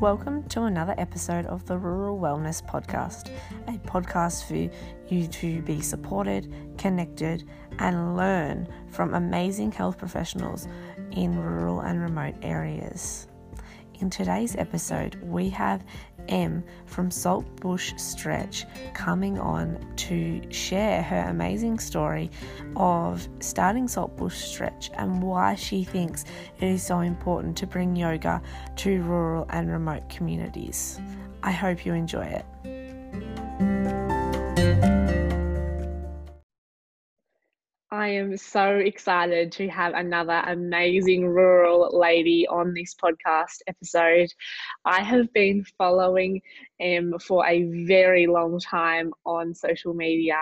Welcome to another episode of the Rural Wellness Podcast, a podcast for you to be supported, connected, and learn from amazing health professionals in rural and remote areas. In today's episode, we have Em from Saltbush Stretch coming on to share her amazing story of starting Saltbush Stretch and why she thinks it is so important to bring yoga to rural and remote communities. I hope you enjoy it. I am so excited to have another amazing rural lady on this podcast episode. I have been following Em for a very long time on social media.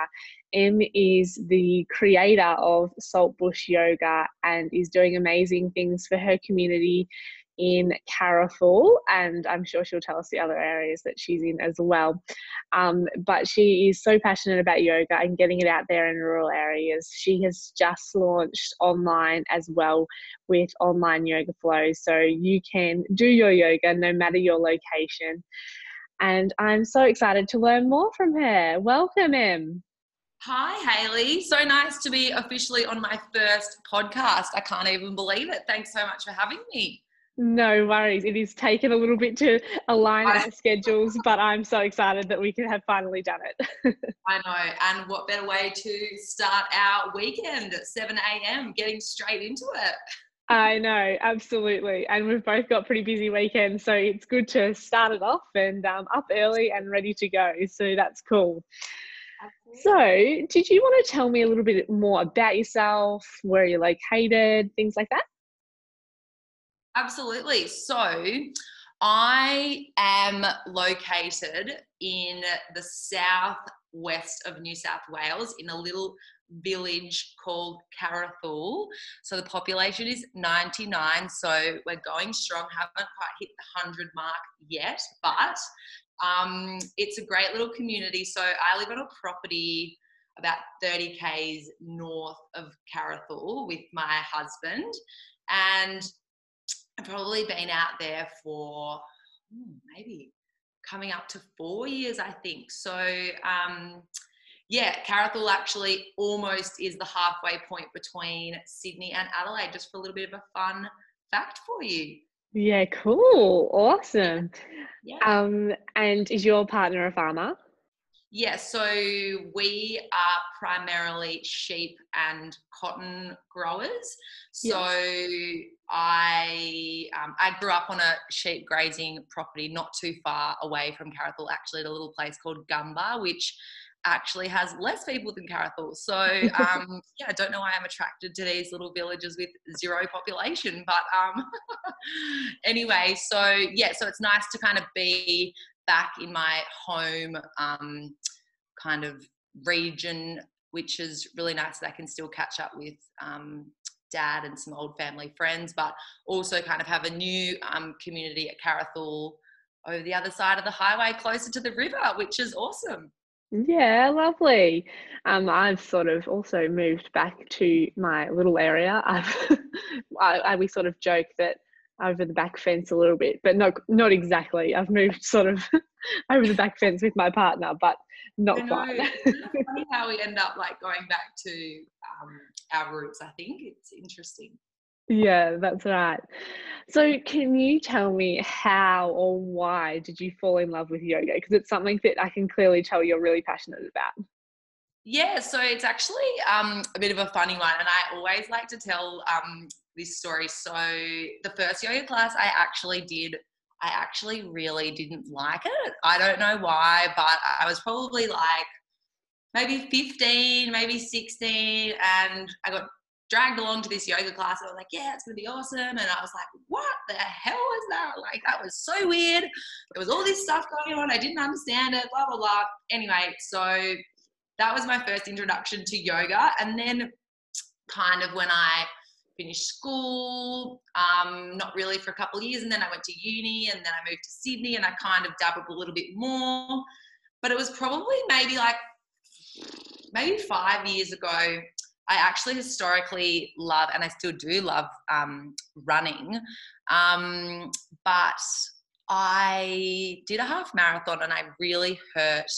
Em is the creator of Saltbush Yoga and is doing amazing things for her community in Carrathool, and I'm sure she'll tell us the other areas that she's in as well. Um, but she is so passionate about yoga and getting it out there in rural areas. She has just launched online as well with online yoga flows, so you can do your yoga no matter your location. And I'm so excited to learn more from her. Welcome, Em. Hi, Hayley. So nice to be officially on my first podcast. I can't even believe it. Thanks so much for having me. No worries. It is taken a little bit to align our schedules, but I'm so excited that we can have finally done it. I know. And what better way to start our weekend at 7 a.m., getting straight into it. I know, absolutely. And we've both got pretty busy weekends, so it's good to start it off and um, up early and ready to go. So that's cool. So, did you want to tell me a little bit more about yourself, where you're located, things like that? Absolutely. So I am located in the southwest of New South Wales in a little village called Carrathool. So the population is 99. So we're going strong. Haven't quite hit the 100 mark yet, but um, it's a great little community. So I live on a property about 30 k's north of Carrathool with my husband. And I've probably been out there for hmm, maybe coming up to four years, I think. So, um, yeah, Carrathool actually almost is the halfway point between Sydney and Adelaide, just for a little bit of a fun fact for you. Yeah, cool. Awesome. Yeah. Um, and is your partner a farmer? Yeah, so we are primarily sheep and cotton growers. So I um, I grew up on a sheep grazing property not too far away from Carrathool, actually at a little place called Gunbar, which actually has less people than Carrathool. So um, yeah, I don't know why I'm attracted to these little villages with zero population, but um, anyway, so yeah, so it's nice to kind of be back in my home um, kind of region, which is really nice that I can still catch up with um, dad and some old family friends, but also kind of have a new um, community at Carrathool over the other side of the highway, closer to the river, which is awesome. Yeah, lovely. Um, I've sort of also moved back to my little area. I've, I, I, we sort of joke that over the back fence a little bit, but no, not exactly. I've moved sort of over the back fence with my partner, but not quite. funny how we end up like going back to um, our roots. I think it's interesting. Yeah, that's right. So, can you tell me how or why did you fall in love with yoga? Because it's something that I can clearly tell you're really passionate about. Yeah, so it's actually um, a bit of a funny one, and I always like to tell um, this story. So the first yoga class I actually did, I actually really didn't like it. I don't know why, but I was probably like maybe 15, maybe 16, and I got dragged along to this yoga class. I was like, yeah, it's gonna be awesome. And I was like, what the hell is that? Like, that was so weird. There was all this stuff going on. I didn't understand it, blah, blah, blah. Anyway, so that was my first introduction to yoga. And then kind of when I finished school, um, not really for a couple of years, and then I went to uni, and then I moved to Sydney, and I kind of dabbled a little bit more. But it was probably maybe like maybe five years ago. I actually historically love, and I still do love um, running, um, but I did a half marathon and I really hurt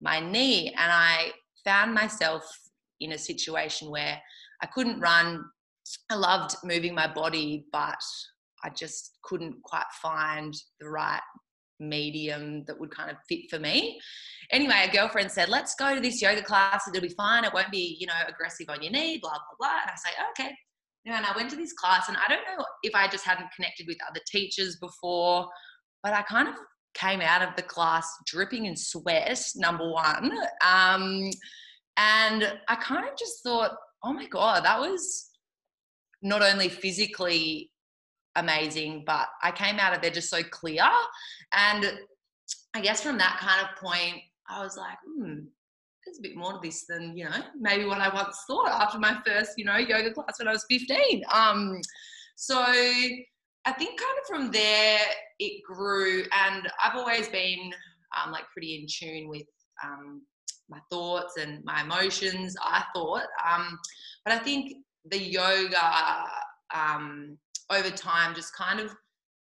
my knee. And I found myself in a situation where I couldn't run. I loved moving my body, but I just couldn't quite find the right medium that would kind of fit for me. Anyway, a girlfriend said, let's go to this yoga class. It'll be fine. It won't be, you know, aggressive on your knee, blah, blah, blah. And I say, okay. And I went to this class and I don't know if I just hadn't connected with other teachers before, but I kind of came out of the class dripping in sweat, number one. Um, and I kind of just thought, oh my God, that was not only physically amazing, but I came out of there just so clear. And I guess from that kind of point, I was like, hmm, there's a bit more to this than, you know, maybe what I once thought after my first, you know, yoga class when I was 15. Um, so I think kind of from there it grew and I've always been um, like pretty in tune with um, my thoughts and my emotions, I thought. Um, but I think the yoga um, over time just kind of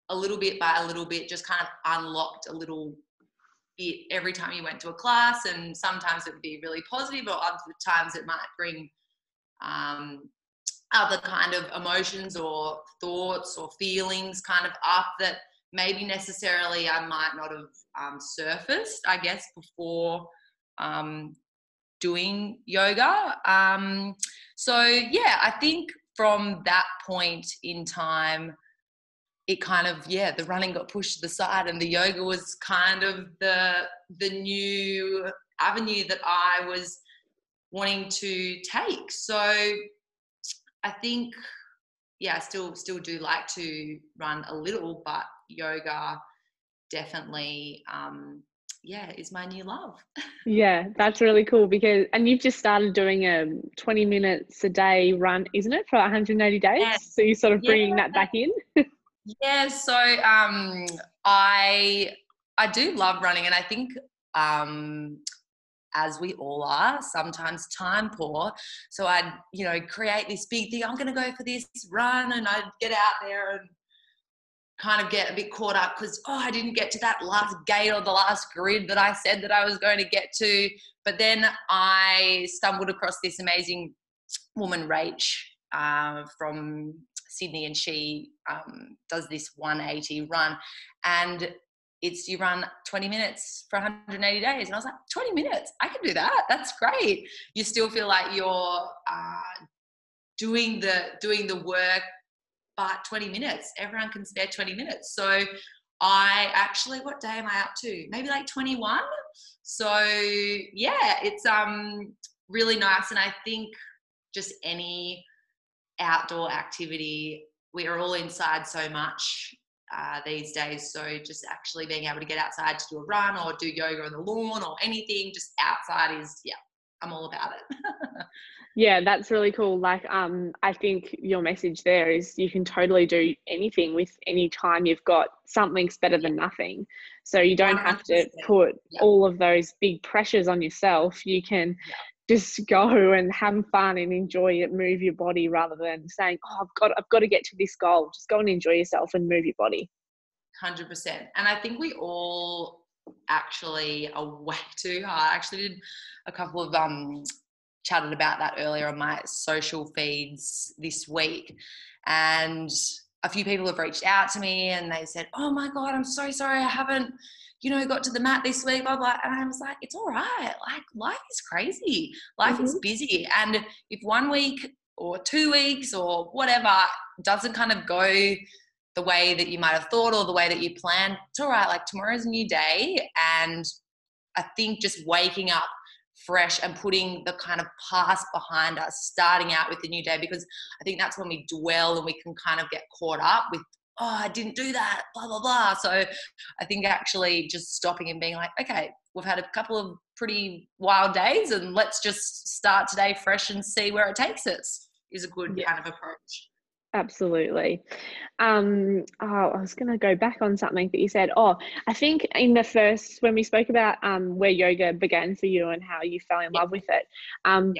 a little bit by a little bit just kind of unlocked a little bit every time you went to a class and sometimes it would be really positive or other times it might bring um, other kind of emotions or thoughts or feelings kind of up that maybe necessarily I might not have um, surfaced, I guess, before um, doing yoga. Um, so, yeah, I think from that point in time, it kind of yeah the running got pushed to the side and the yoga was kind of the the new avenue that i was wanting to take so i think yeah i still still do like to run a little but yoga definitely um yeah is my new love yeah that's really cool because and you've just started doing a 20 minutes a day run isn't it for 180 days yeah. so you're sort of bringing yeah. that back in yeah so um i i do love running and i think um as we all are sometimes time poor so i'd you know create this big thing i'm going to go for this run and i'd get out there and kind of get a bit caught up because oh i didn't get to that last gate or the last grid that i said that i was going to get to. But then i stumbled across this amazing woman rach uh, from sydney and she um, does this 180 run. And it's you run 20 minutes for 180 days. And i was like 20 minutes? I can do that? That's great. You still feel like you're uh, doing the doing the work but 20 minutes. Everyone can spare 20 minutes. So I actually, what day am I up to? Maybe like 21. So yeah, it's um really nice. And I think just any outdoor activity, we are all inside so much uh, these days. So just actually being able to get outside to do a run or do yoga on the lawn or anything, just outside is yeah, I'm all about it. yeah that's really cool. Like um i think your message there is you can totally do anything with any time you've got. Something's better than nothing. So you don't have to put all of those big pressures on yourself. You can just go and have fun and enjoy it move your body rather than saying oh i've got i've got to get to this goal. Just go and enjoy yourself and move your body. 100% and i think we all actually are way too hard i actually did a couple of um chatted about that earlier on my social feeds this week. And a few people have reached out to me and they said, Oh my God, I'm so sorry. I haven't, you know, got to the mat this week, blah, blah. And I was like, It's all right. Like, life is crazy. Life mm-hmm. is busy. And if one week or two weeks or whatever doesn't kind of go the way that you might have thought or the way that you planned, it's all right. Like, tomorrow's a new day. And I think just waking up fresh and putting the kind of past behind us, starting out with the new day, because I think that's when we dwell and we can kind of get caught up with, oh, I didn't do that, blah, blah, blah. So I think actually just stopping and being like, okay, we've had a couple of pretty wild days and let's just start today fresh and see where it takes us is a good yeah. kind of approach. Absolutely. Um, oh, I was going to go back on something that you said. Oh, I think in the first, when we spoke about um, where yoga began for you and how you fell in love with it, um,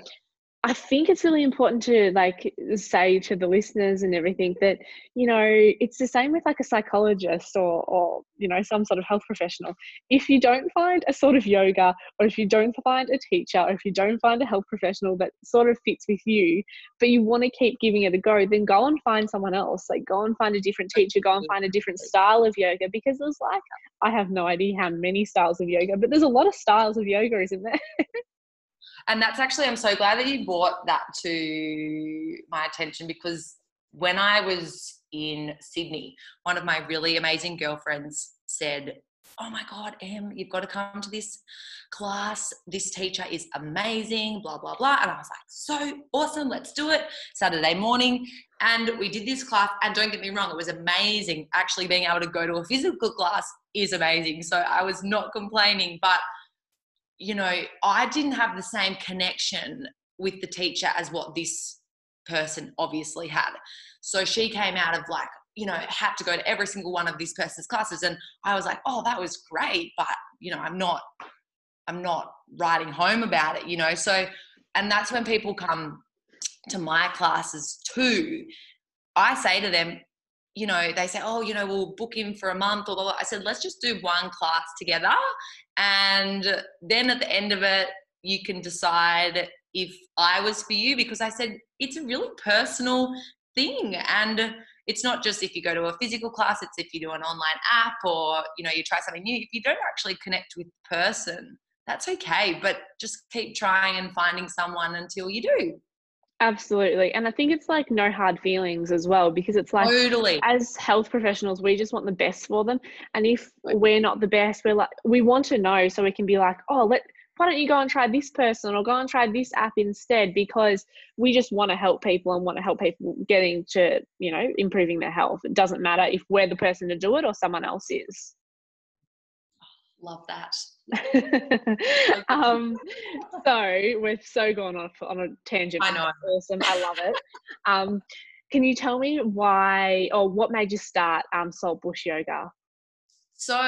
I think it's really important to like say to the listeners and everything that you know it's the same with like a psychologist or or you know some sort of health professional. If you don't find a sort of yoga or if you don't find a teacher or if you don't find a health professional that sort of fits with you, but you want to keep giving it a go, then go and find someone else. Like go and find a different teacher, go and find a different style of yoga because there's like I have no idea how many styles of yoga, but there's a lot of styles of yoga, isn't there? And that's actually, I'm so glad that you brought that to my attention because when I was in Sydney, one of my really amazing girlfriends said, Oh my God, Em, you've got to come to this class. This teacher is amazing, blah, blah, blah. And I was like, So awesome, let's do it. Saturday morning. And we did this class. And don't get me wrong, it was amazing. Actually, being able to go to a physical class is amazing. So I was not complaining. But you know, I didn't have the same connection with the teacher as what this person obviously had. So she came out of like, you know, had to go to every single one of this person's classes. And I was like, oh, that was great. But, you know, I'm not, I'm not writing home about it, you know. So, and that's when people come to my classes too. I say to them, you know, they say, oh, you know, we'll book in for a month or blah. I said, let's just do one class together. And then at the end of it, you can decide if I was for you because I said it's a really personal thing. And it's not just if you go to a physical class, it's if you do an online app or, you know, you try something new. If you don't actually connect with the person, that's okay. But just keep trying and finding someone until you do. Absolutely. And I think it's like no hard feelings as well because it's like totally. as health professionals, we just want the best for them. And if we're not the best, we're like we want to know so we can be like, oh, let why don't you go and try this person or go and try this app instead because we just want to help people and want to help people getting to, you know, improving their health. It doesn't matter if we're the person to do it or someone else is. Love that. um, so we're so gone off on a tangent. I know. Awesome. I love it. Um, can you tell me why or what made you start um, Saltbush Yoga? So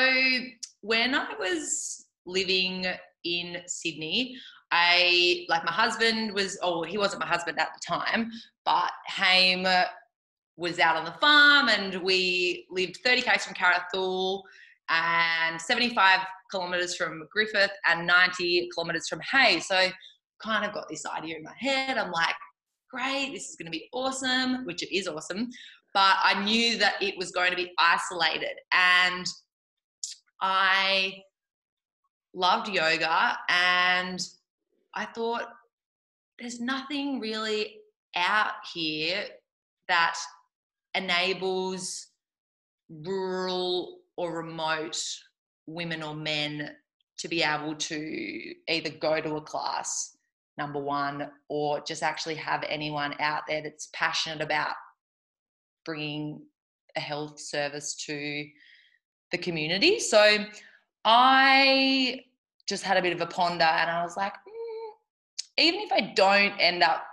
when I was living in Sydney, I like my husband was oh he wasn't my husband at the time, but Haim was out on the farm and we lived 30 k's from Carrathool and 75 kilometers from Griffith and 90 kilometers from Hay. So kind of got this idea in my head. I'm like, great, this is going to be awesome, which it is awesome. But I knew that it was going to be isolated. And I loved yoga. And I thought, there's nothing really out here that enables rural or remote women or men to be able to either go to a class number one or just actually have anyone out there that's passionate about bringing a health service to the community. So i just had a bit of a ponder and i was like mm, even if i don't end up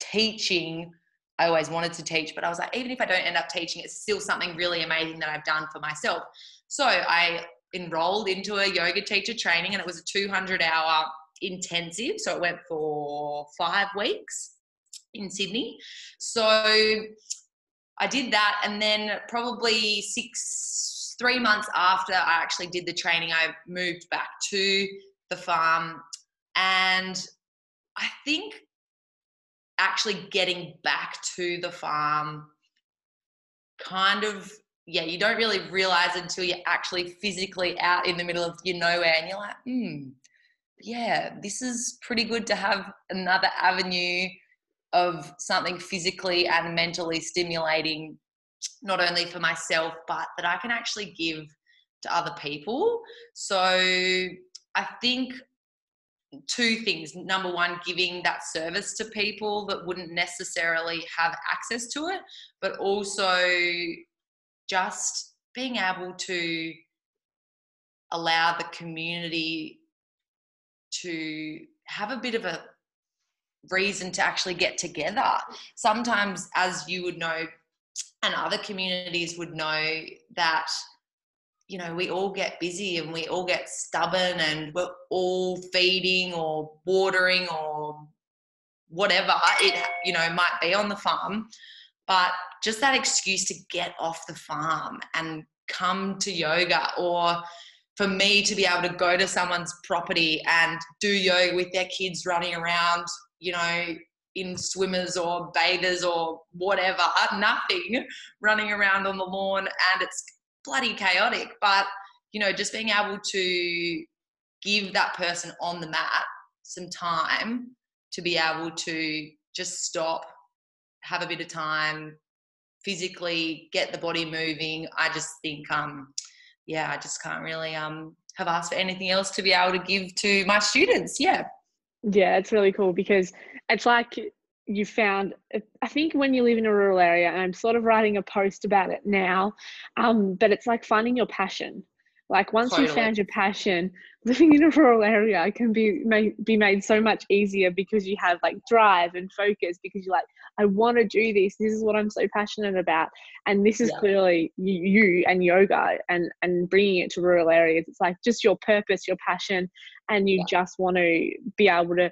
teaching i always wanted to teach but i was like even if i don't end up teaching it's still something really amazing that i've done for myself so i enrolled into a yoga teacher training and it was a 200 hour intensive. So it went for five weeks in Sydney. So I did that. And then probably six, three months after I actually did the training, I moved back to the farm. And I think actually getting back to the farm kind of yeah, you don't really realize until you're actually physically out in the middle of your nowhere and you're like, hmm, yeah, this is pretty good to have another avenue of something physically and mentally stimulating, not only for myself, but that I can actually give to other people. So I think two things. Number one, giving that service to people that wouldn't necessarily have access to it, but also just being able to allow the community to have a bit of a reason to actually get together. Sometimes, as you would know, and other communities would know, that you know we all get busy and we all get stubborn and we're all feeding or watering or whatever it you know might be on the farm. But just that excuse to get off the farm and come to yoga or for me to be able to go to someone's property and do yoga with their kids running around you know in swimmers or bathers or whatever nothing running around on the lawn and it's bloody chaotic but you know just being able to give that person on the mat some time to be able to just stop, have a bit of time, physically get the body moving. I just think, um, yeah, I just can't really um, have asked for anything else to be able to give to my students. Yeah. Yeah, it's really cool because it's like you found i think when you live in a rural area and i'm sort of writing a post about it now um, but it's like finding your passion like once totally. you found your passion, living in a rural area can be made, be made so much easier because you have like drive and focus because you're like, I want to do this. This is what I'm so passionate about, and this is yeah. clearly you, you and yoga and and bringing it to rural areas. It's like just your purpose, your passion, and you yeah. just want to be able to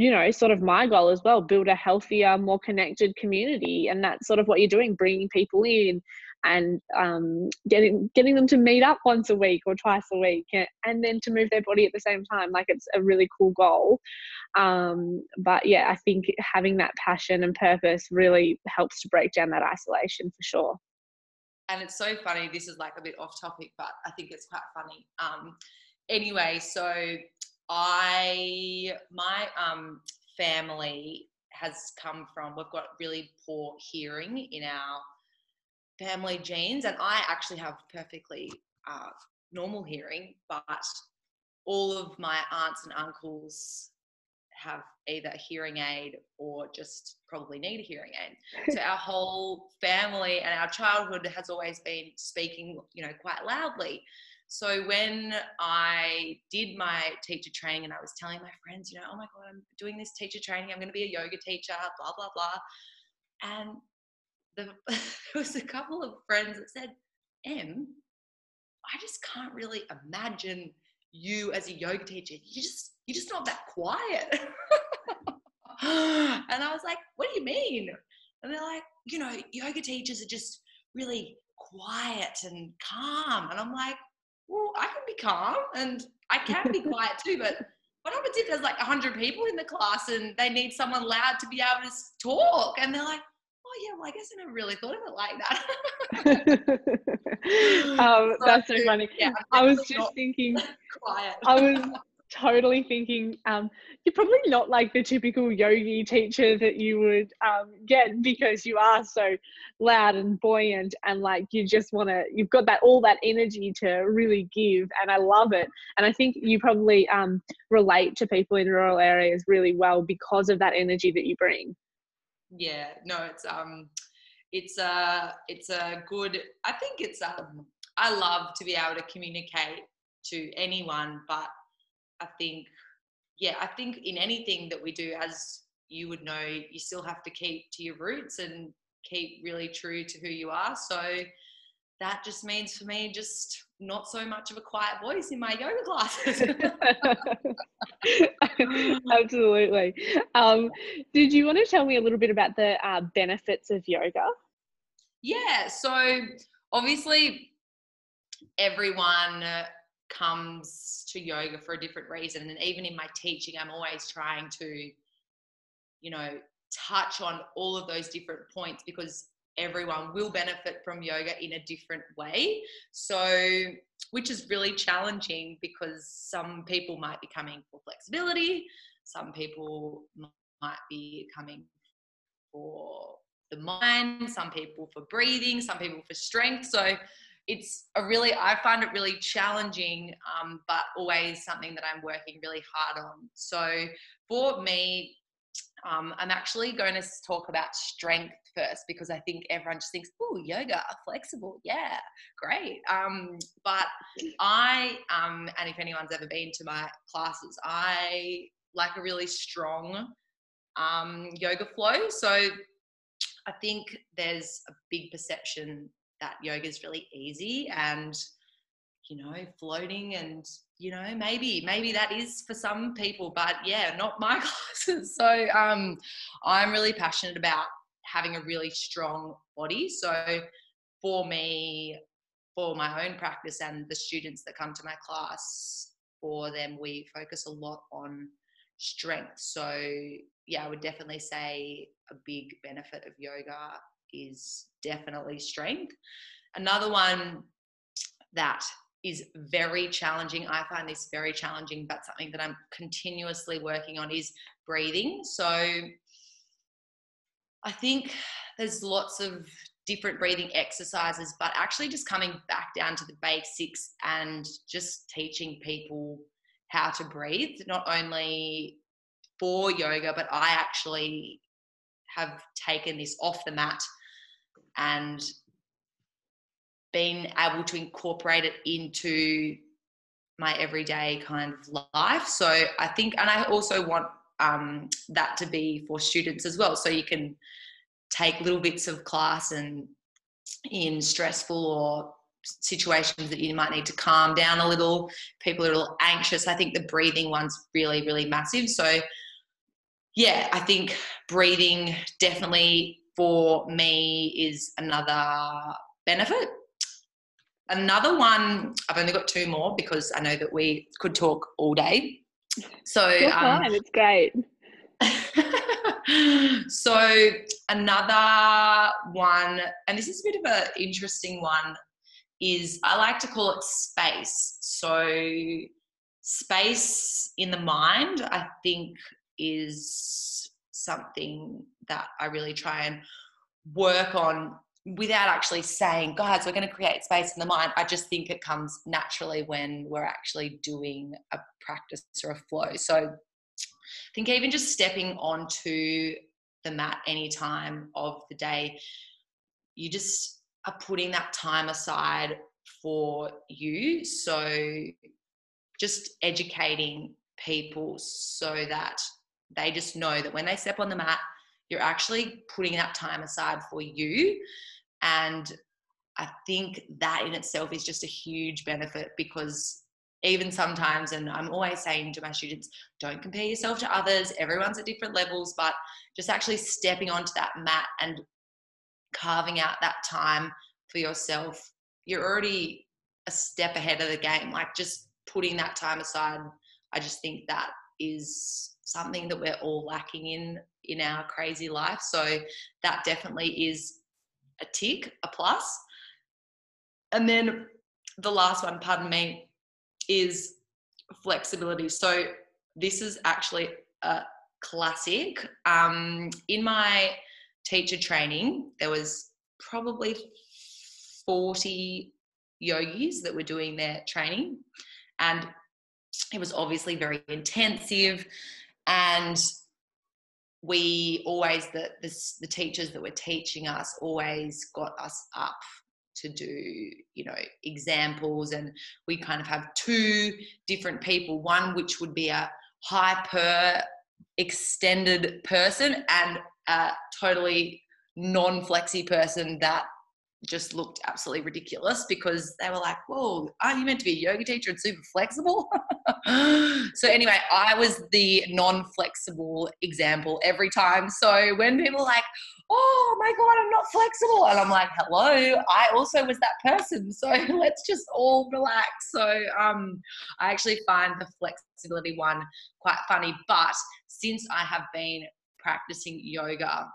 you know, sort of my goal as well, build a healthier, more connected community. And that's sort of what you're doing, bringing people in, and um, getting getting them to meet up once a week or twice a week and then to move their body at the same time. Like it's a really cool goal. Um, but yeah i think having that passion and purpose really helps to break down that isolation for sure. And it's so funny this is like a bit off topic but i think it's quite funny. Um, anyway so i my um, family has come from we've got really poor hearing in our family genes, and I actually have perfectly uh, normal hearing, but all of my aunts and uncles have either a hearing aid or just probably need a hearing aid. So our whole family and our childhood has always been speaking, you know, quite loudly. So when I did my teacher training and I was telling my friends, you know, oh my God, I'm doing this teacher training, I'm going to be a yoga teacher, blah, blah, blah. And the, there was a couple of friends that said, "Em, I just can't really imagine you as a yoga teacher. You just you're just not that quiet." and I was like, "What do you mean?" And they're like, "You know, yoga teachers are just really quiet and calm." And I'm like, "Well, I can be calm and I can be quiet too, but." What happens if there's like 100 people in the class and they need someone loud to be able to talk? And they're like, oh yeah, well, I guess I never really thought of it like that. um, so, that's so funny. Yeah, I was just thinking, quiet. I was totally thinking, um, you're probably not like the typical yogi teacher that you would um, get because you are so loud and buoyant and like you just want to, you've got that all that energy to really give, and I love it. And I think you probably um, relate to people in rural areas really well because of that energy that you bring yeah no it's um it's a it's a good i think it's um i love to be able to communicate to anyone but i think yeah i think in anything that we do as you would know you still have to keep to your roots and keep really true to who you are so that just means for me just not so much of a quiet voice in my yoga classes. Absolutely. Um, did you want to tell me a little bit about the uh, benefits of yoga? Yeah. So obviously, everyone comes to yoga for a different reason, and even in my teaching, I'm always trying to, you know, touch on all of those different points because everyone will benefit from yoga in a different way. So, which is really challenging because some people might be coming for flexibility, some people might be coming for the mind, some people for breathing, some people for strength. So, it's a really, I find it really challenging, um, but always something that I'm working really hard on. So, for me, um, I'm actually going to talk about strength first because I think everyone just thinks, oh, yoga, flexible, yeah, great. Um, but I, um, and if anyone's ever been to my classes, I like a really strong um, yoga flow. So I think there's a big perception that yoga is really easy and you know, floating and, you know, maybe, maybe that is for some people, but yeah, not my classes. So um, I'm really passionate about having a really strong body. So for me, for my own practice and the students that come to my class, for them, we focus a lot on strength. So yeah, I would definitely say a big benefit of yoga is definitely strength. Another one that is very challenging. I find this very challenging, but something that I'm continuously working on is breathing. So I think there's lots of different breathing exercises, but actually just coming back down to the basics and just teaching people how to breathe, not only for yoga, but I actually have taken this off the mat and being able to incorporate it into my everyday kind of life. So I think, and I also want um, that to be for students as well. So you can take little bits of class and in stressful or situations that you might need to calm down a little, people are a little anxious. I think the breathing one's really, really massive. So yeah, I think breathing definitely for me is another benefit Another one, I've only got two more because I know that we could talk all day. So um, fine, it's great. so another one, and this is a bit of an interesting one, is I like to call it space. So space in the mind, I think, is something that I really try and work on without actually saying, guys, we're going to create space in the mind. I just think it comes naturally when we're actually doing a practice or a flow. So I think even just stepping onto the mat any time of the day, you just are putting that time aside for you. So just educating people so that they just know that when they step on the mat, you're actually putting that time aside for you. And I think that in itself is just a huge benefit because even sometimes, and I'm always saying to my students, don't compare yourself to others. Everyone's at different levels, but just actually stepping onto that mat and carving out that time for yourself, you're already a step ahead of the game. Like just putting that time aside, I just think that is something that we're all lacking in in our crazy life. So that definitely is a tick, a plus. And then the last one, pardon me, is flexibility. So this is actually a classic. Um, in my teacher training, there was probably 40 yogis that were doing their training. And it was obviously very intensive. And we always the, the, the teachers that were teaching us always got us up to do you know examples. And we kind of have two different people one which would be a hyper extended person and a totally non-flexy person that just looked absolutely ridiculous because they were like, whoa, aren't you meant to be a yoga teacher and super flexible? so, anyway, I was the non flexible example every time. So, when people are like, oh my God, I'm not flexible, and I'm like, hello, I also was that person. So, let's just all relax. So, um, I actually find the flexibility one quite funny. But since I have been practicing yoga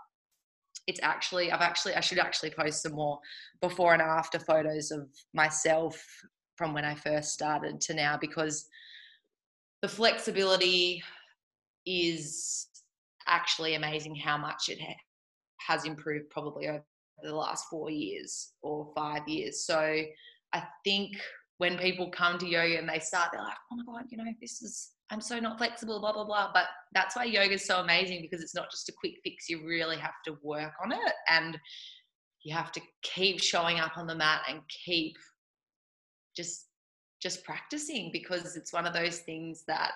it's actually I've actually I should actually post some more before and after photos of myself from when I first started to now because the flexibility is actually amazing how much it ha- has improved probably over the last 4 years or 5 years. So I think when people come to yoga and they start they're like oh my god you know this is I'm so not flexible, blah, blah, blah. But that's why yoga is so amazing because it's not just a quick fix. You really have to work on it and you have to keep showing up on the mat and keep just just practicing because it's one of those things that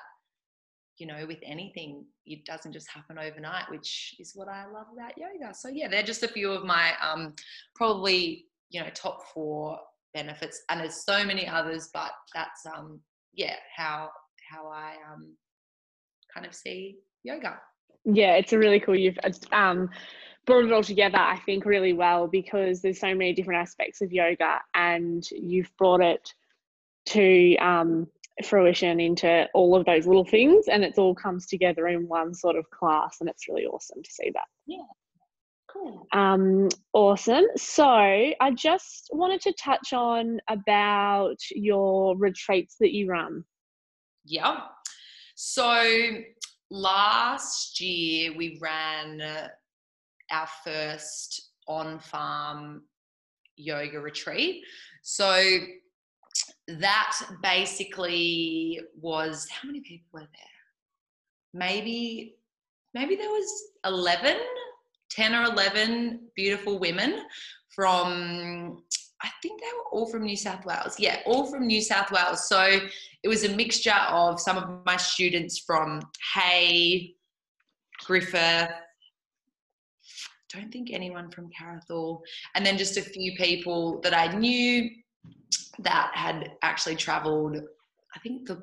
you know with anything it doesn't just happen overnight which is what i love about yoga so yeah they're just a few of my um probably you know top four benefits. And there's so many others, but that's um yeah how how I um kind of see yoga. Yeah, it's a really cool. You've um brought it all together, I think, really well because there's so many different aspects of yoga, and you've brought it to um, fruition into all of those little things, and it all comes together in one sort of class, and it's really awesome to see that. Yeah. Cool. Um, awesome. So I just wanted to touch on about your retreats that you run. Yeah. So last year we ran our first on farm yoga retreat. So that basically was how many people were there? Maybe maybe there was 11 10 or 11 beautiful women from I think they were all from New South Wales. Yeah, all from New South Wales. So it was a mixture of some of my students from Hay, Griffith, don't think anyone from Carrathool, and then just a few people that I knew that had actually travelled. I think the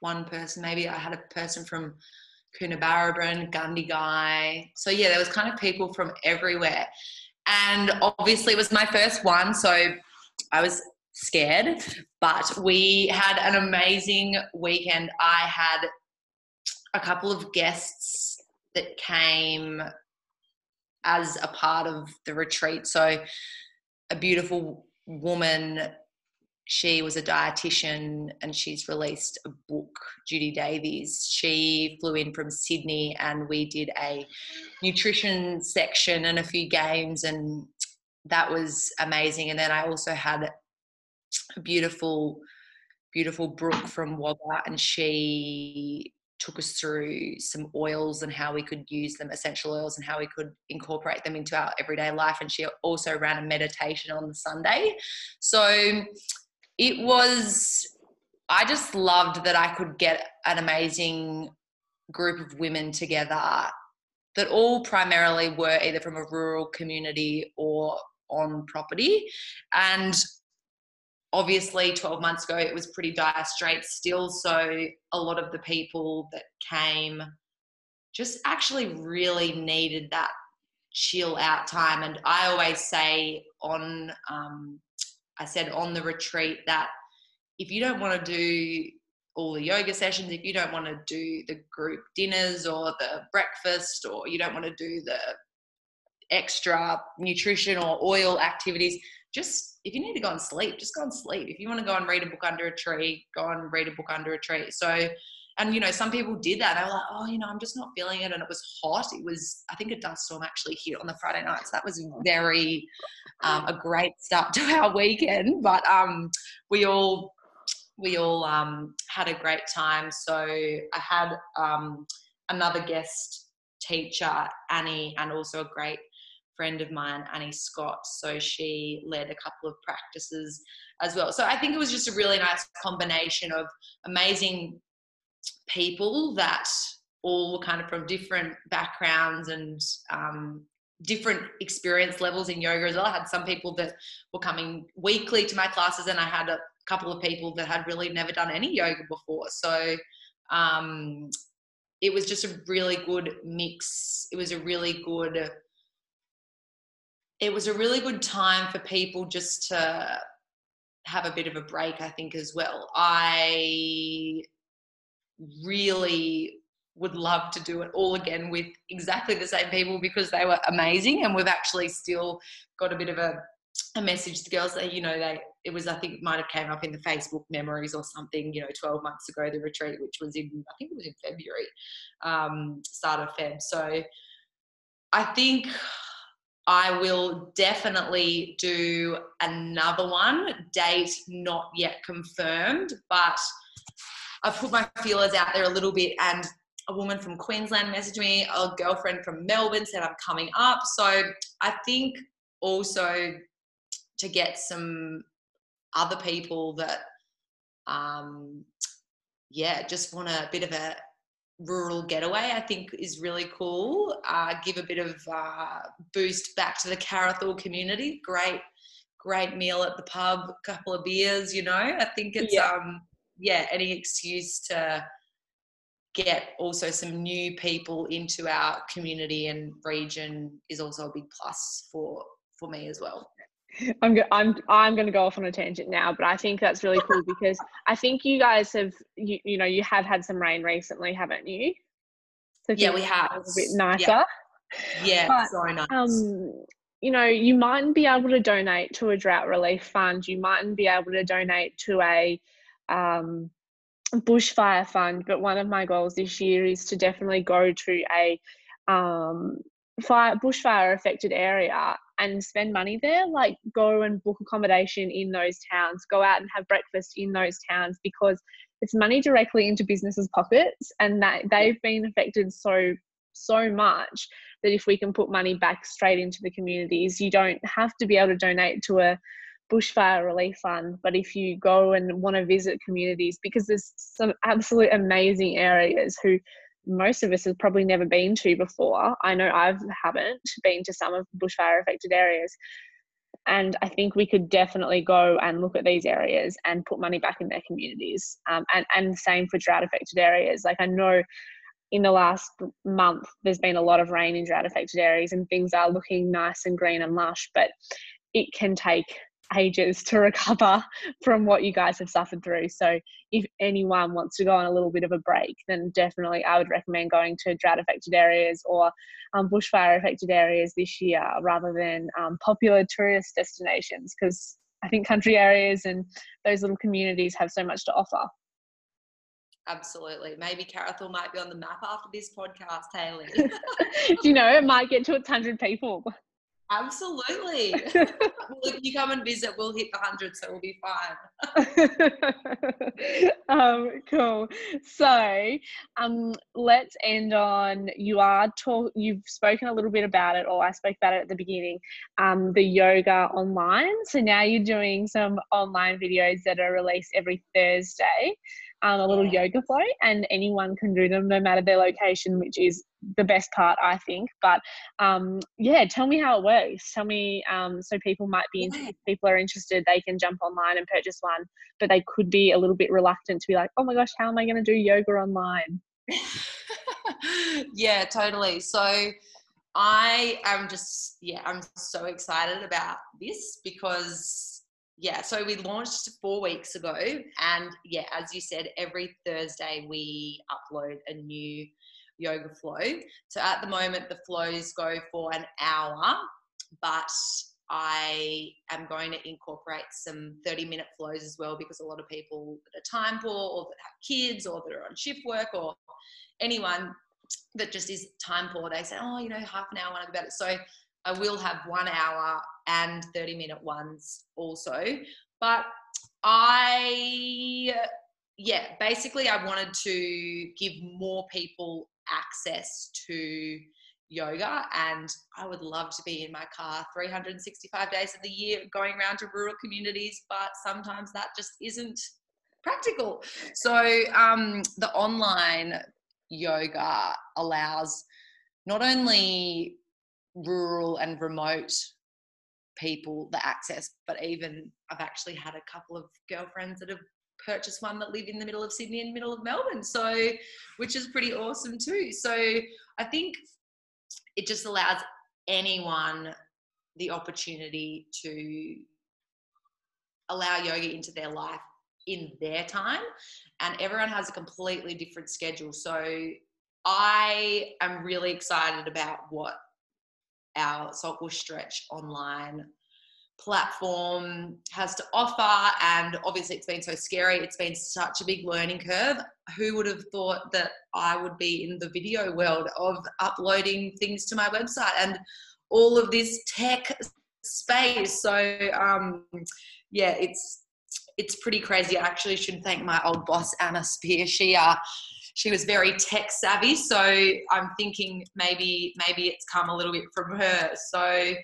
one person, maybe I had a person from Coonabarabran, Gundagai. So yeah, there was kind of people from everywhere. And obviously it was my first one, so I was scared, but we had an amazing weekend. I had a couple of guests that came as a part of the retreat. So a beautiful woman she was a dietitian and she's released a book, Judy Davies. She flew in from Sydney and we did a nutrition section and a few games, and that was amazing. And then I also had a beautiful, beautiful Brooke from Wagga, and she took us through some oils and how we could use them, essential oils, and how we could incorporate them into our everyday life. And she also ran a meditation on the Sunday. So it was I just loved that I could get an amazing group of women together that all primarily were either from a rural community or on property. And obviously, 12 months ago, it was pretty dire straits still. So, a lot of the people that came just actually really needed that chill out time. And I always say on um, I said on the retreat that if you don't want to do all the yoga sessions, if you don't want to do the group dinners or the breakfast, or you don't want to do the extra nutrition or oil activities, just if you need to go and sleep, just go and sleep. If you want to go and read a book under a tree, go and read a book under a tree. So and you know some people did that they were like oh you know i'm just not feeling it and it was hot it was i think a dust storm actually hit on the friday night so that was very um, a great start to our weekend but um, we all we all um, had a great time. So i had um, another guest teacher annie and also a great friend of mine annie scott. So she led a couple of practices as well. So i think it was just a really nice combination of amazing people that all were kind of from different backgrounds and um, different experience levels in yoga as well. I had some people that were coming weekly to my classes, and I had a couple of people that had really never done any yoga before. So um, it was just a really good mix. It was a really good. It was a really good time for people just to have a bit of a break, I think, as well. I really would love to do it all again with exactly the same people because they were amazing and we've actually still got a bit of a, a message to girls that you know they it was i think it might have came up in the facebook memories or something you know 12 months ago the retreat which was in i think it was in february um, start of feb so i think I will definitely do another one. Date not yet confirmed, but I've put my feelers out there a little bit and a woman from Queensland messaged me, a girlfriend from Melbourne said I'm coming up. So I think also to get some other people that, um, yeah, just want a bit of a rural getaway, I think is really cool. Uh, give a bit of uh, boost back to the Carrathool community. Great great meal at the pub, couple of beers, you know. I think it's Yeah. um yeah, any excuse to get also some new people into our community and region is also a big plus for for me as well. I'm go- I'm I'm going to go off on a tangent now, but I think that's really cool because I think you guys have you, you know you have had some rain recently, haven't you? So Yeah, we have. A bit Yeah. nicer. Yeah, But, so nice. Um, you know, you mightn't be able to donate to a drought relief fund. You mightn't be able to donate to a um, bushfire fund. But one of my goals this year is to definitely go to a um, fire bushfire affected area and spend money there. Like go and book accommodation in those towns. Go out and have breakfast in those towns because it's money directly into businesses' pockets, and that they've been affected so so much that if we can put money back straight into the communities, you don't have to be able to donate to a bushfire relief fund. But if you go and want to visit communities, because there's some absolute amazing areas who most of us have probably never been to before. I know i've haven't been to some of the bushfire affected areas. And I think we could definitely go and look at these areas and put money back in their communities. Um, and, and same for drought affected areas. Like I know in the last month there's been a lot of rain in drought affected areas and things are looking nice and green and lush but it can take ages to recover from what you guys have suffered through so if anyone wants to go on a little bit of a break then definitely i would recommend going to drought affected areas or um, bushfire affected areas this year rather than um, popular tourist destinations because i think country areas and those little communities have so much to offer Absolutely. Maybe Carrathool might be on the map after this podcast, Hayley. Do you know it might get to its 100 people Absolutely. well, if you come and visit, we'll hit the 100, so we'll be fine. um, cool. So, um, let's end on you are talk. You've spoken a little bit about it, or I spoke about it at the beginning. Um, the yoga online. So now you're doing some online videos that are released every Thursday. Um, a little yoga flow, and anyone can do them no matter their location, which is the best part, I think. But um, yeah, tell me how it works. Tell me um, so people might be Yeah. if people are interested, they can jump online and purchase one but they could be a little bit reluctant to be like, oh my gosh, how am I going to do yoga online? yeah, totally. So I am just, yeah, I'm so excited about this because, yeah, so we launched four weeks ago. And yeah, as you said, every Thursday we upload a new yoga flow. So at the moment, the flows go for an hour, but I am going to incorporate some 30 minute flows as well because a lot of people that are time poor or that have kids or that are on shift work or anyone that just is time poor, they say, oh, you know, half an hour I'm about it. So I will have one hour and 30 minute ones also. But I, yeah, basically, I wanted to give more people access to yoga and I would love to be in my car 365 days of the year going around to rural communities, but sometimes that just isn't practical. So um, the online yoga allows not only rural and remote people the access, but even I've actually had a couple of girlfriends that have purchased one that live in the middle of Sydney and middle of Melbourne. So, which is pretty awesome too. So, I think it just allows anyone the opportunity to allow yoga into their life in their time and everyone has a completely different schedule so i am really excited about what our saltbush stretch online platform has to offer and obviously it's been so scary it's been such a big learning curve. Who would have thought that i would be in the video world of uploading things to my website and all of this tech space? So um yeah it's it's pretty crazy. I actually should thank my old boss anna spear. She uh she was very tech savvy so i'm thinking maybe maybe it's come a little bit from her so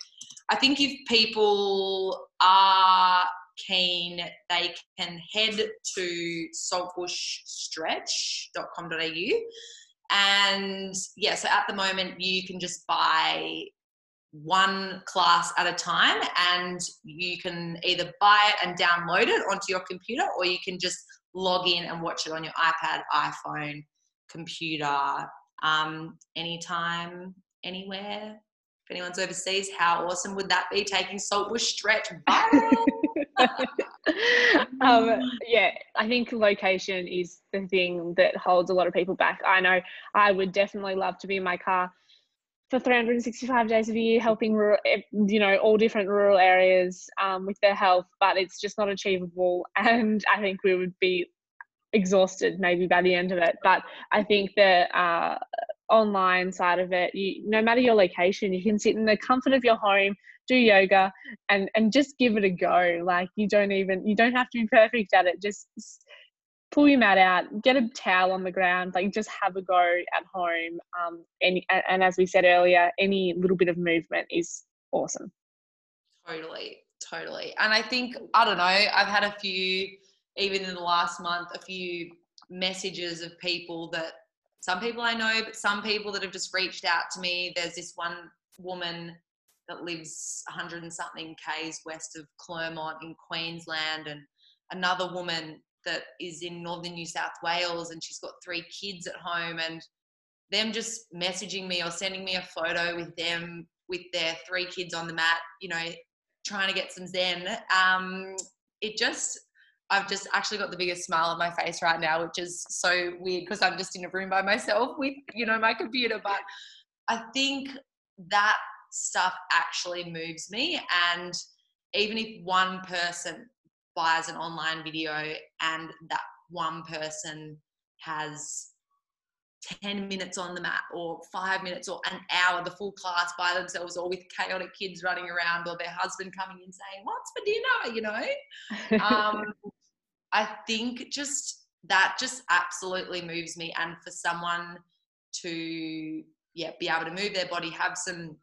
I think if people are keen, they can head to saltbushstretch.com.au. And yeah, so at the moment, you can just buy one class at a time and you can either buy it and download it onto your computer or you can just log in and watch it on your ipad iphone computer um, anytime anywhere if anyone's overseas how awesome would that be taking saltbush stretch viral um, yeah, I think location is the thing that holds a lot of people back. I know I would definitely love to be in my car for 365 days of the year, helping rural, eh, you know, all different rural areas um, with their health, but it's just not achievable. And I think we would be exhausted maybe by the end of it. But I think the uh, online side of it, you, no matter your location, you can sit in the comfort of your home, do yoga, and and just give it a go. Like you don't even you don't have to be perfect at it. Just pull your mat out, get a towel on the ground, like just have a go at home. Um, and, and as we said earlier, any little bit of movement is awesome. Totally, totally. And I think, I don't know, I've had a few, even in the last month, a few messages of people that some people I know, but some people that have just reached out to me. There's this one woman that lives 100 and something Ks west of Clermont in Queensland, and another woman that is in northern New South Wales and she's got three kids at home and them just messaging me or sending me a photo with them with their three kids on the mat, you know, trying to get some zen. Um, it just, I've just actually got the biggest smile on my face right now, which is so weird because I'm just in a room by myself with, you know, my computer. But I think that stuff actually moves me. And even if one person buys an online video and that one person has 10 minutes on the mat or five minutes or an hour, the full class by themselves or with chaotic kids running around or their husband coming in saying, What's for dinner? You know? um, I think just that just absolutely moves me. And for someone to, yeah, be able to move their body, have some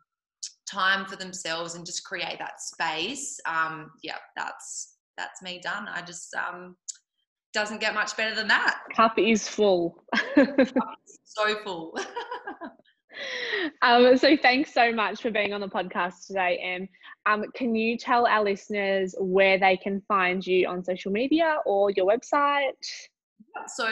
time for themselves and just create that space, um, yeah, that's that's me done. I just um, doesn't get much better than that. Cup is full. so full. um, so thanks so much for being on the podcast today, Em. Um, can you tell our listeners where they can find you on social media or your website? So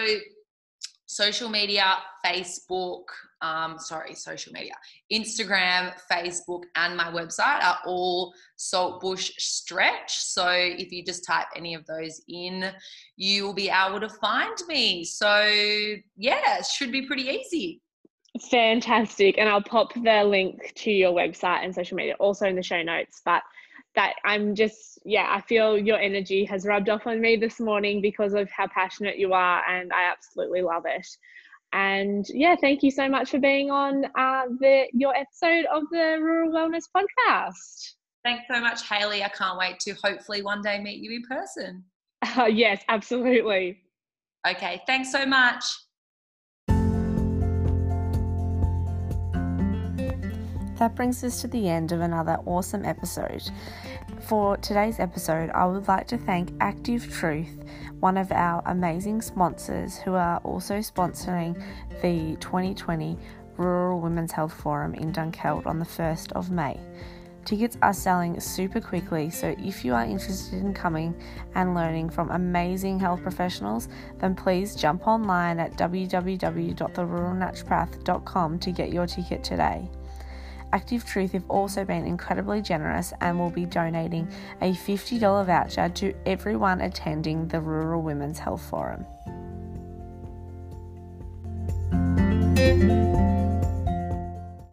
social media, Facebook, um, sorry, social media, Instagram, Facebook, and my website are all Saltbush Stretch. So if you just type any of those in, you will be able to find me. So yeah, it should be pretty easy. Fantastic. And I'll pop the link to your website and social media also in the show notes. But that I'm just, yeah, I feel your energy has rubbed off on me this morning because of how passionate you are, and I absolutely love it. And yeah, thank you so much for being on uh, the your episode of the Rural Wellness Podcast. Thanks so much, Hayley. I can't wait to hopefully one day meet you in person. Uh, yes, absolutely. Okay, thanks so much. That brings us to the end of another awesome episode. For today's episode, I would like to thank Active Truth, one of our amazing sponsors who are also sponsoring the 2020 Rural Women's Health Forum in Dunkeld on the 1st of May. Tickets are selling super quickly, so if you are interested in coming and learning from amazing health professionals, then please jump online at www.theruralnaturopath.com to get your ticket today. Active Truth have also been incredibly generous and will be donating a $50 voucher to everyone attending the Rural Women's Health Forum.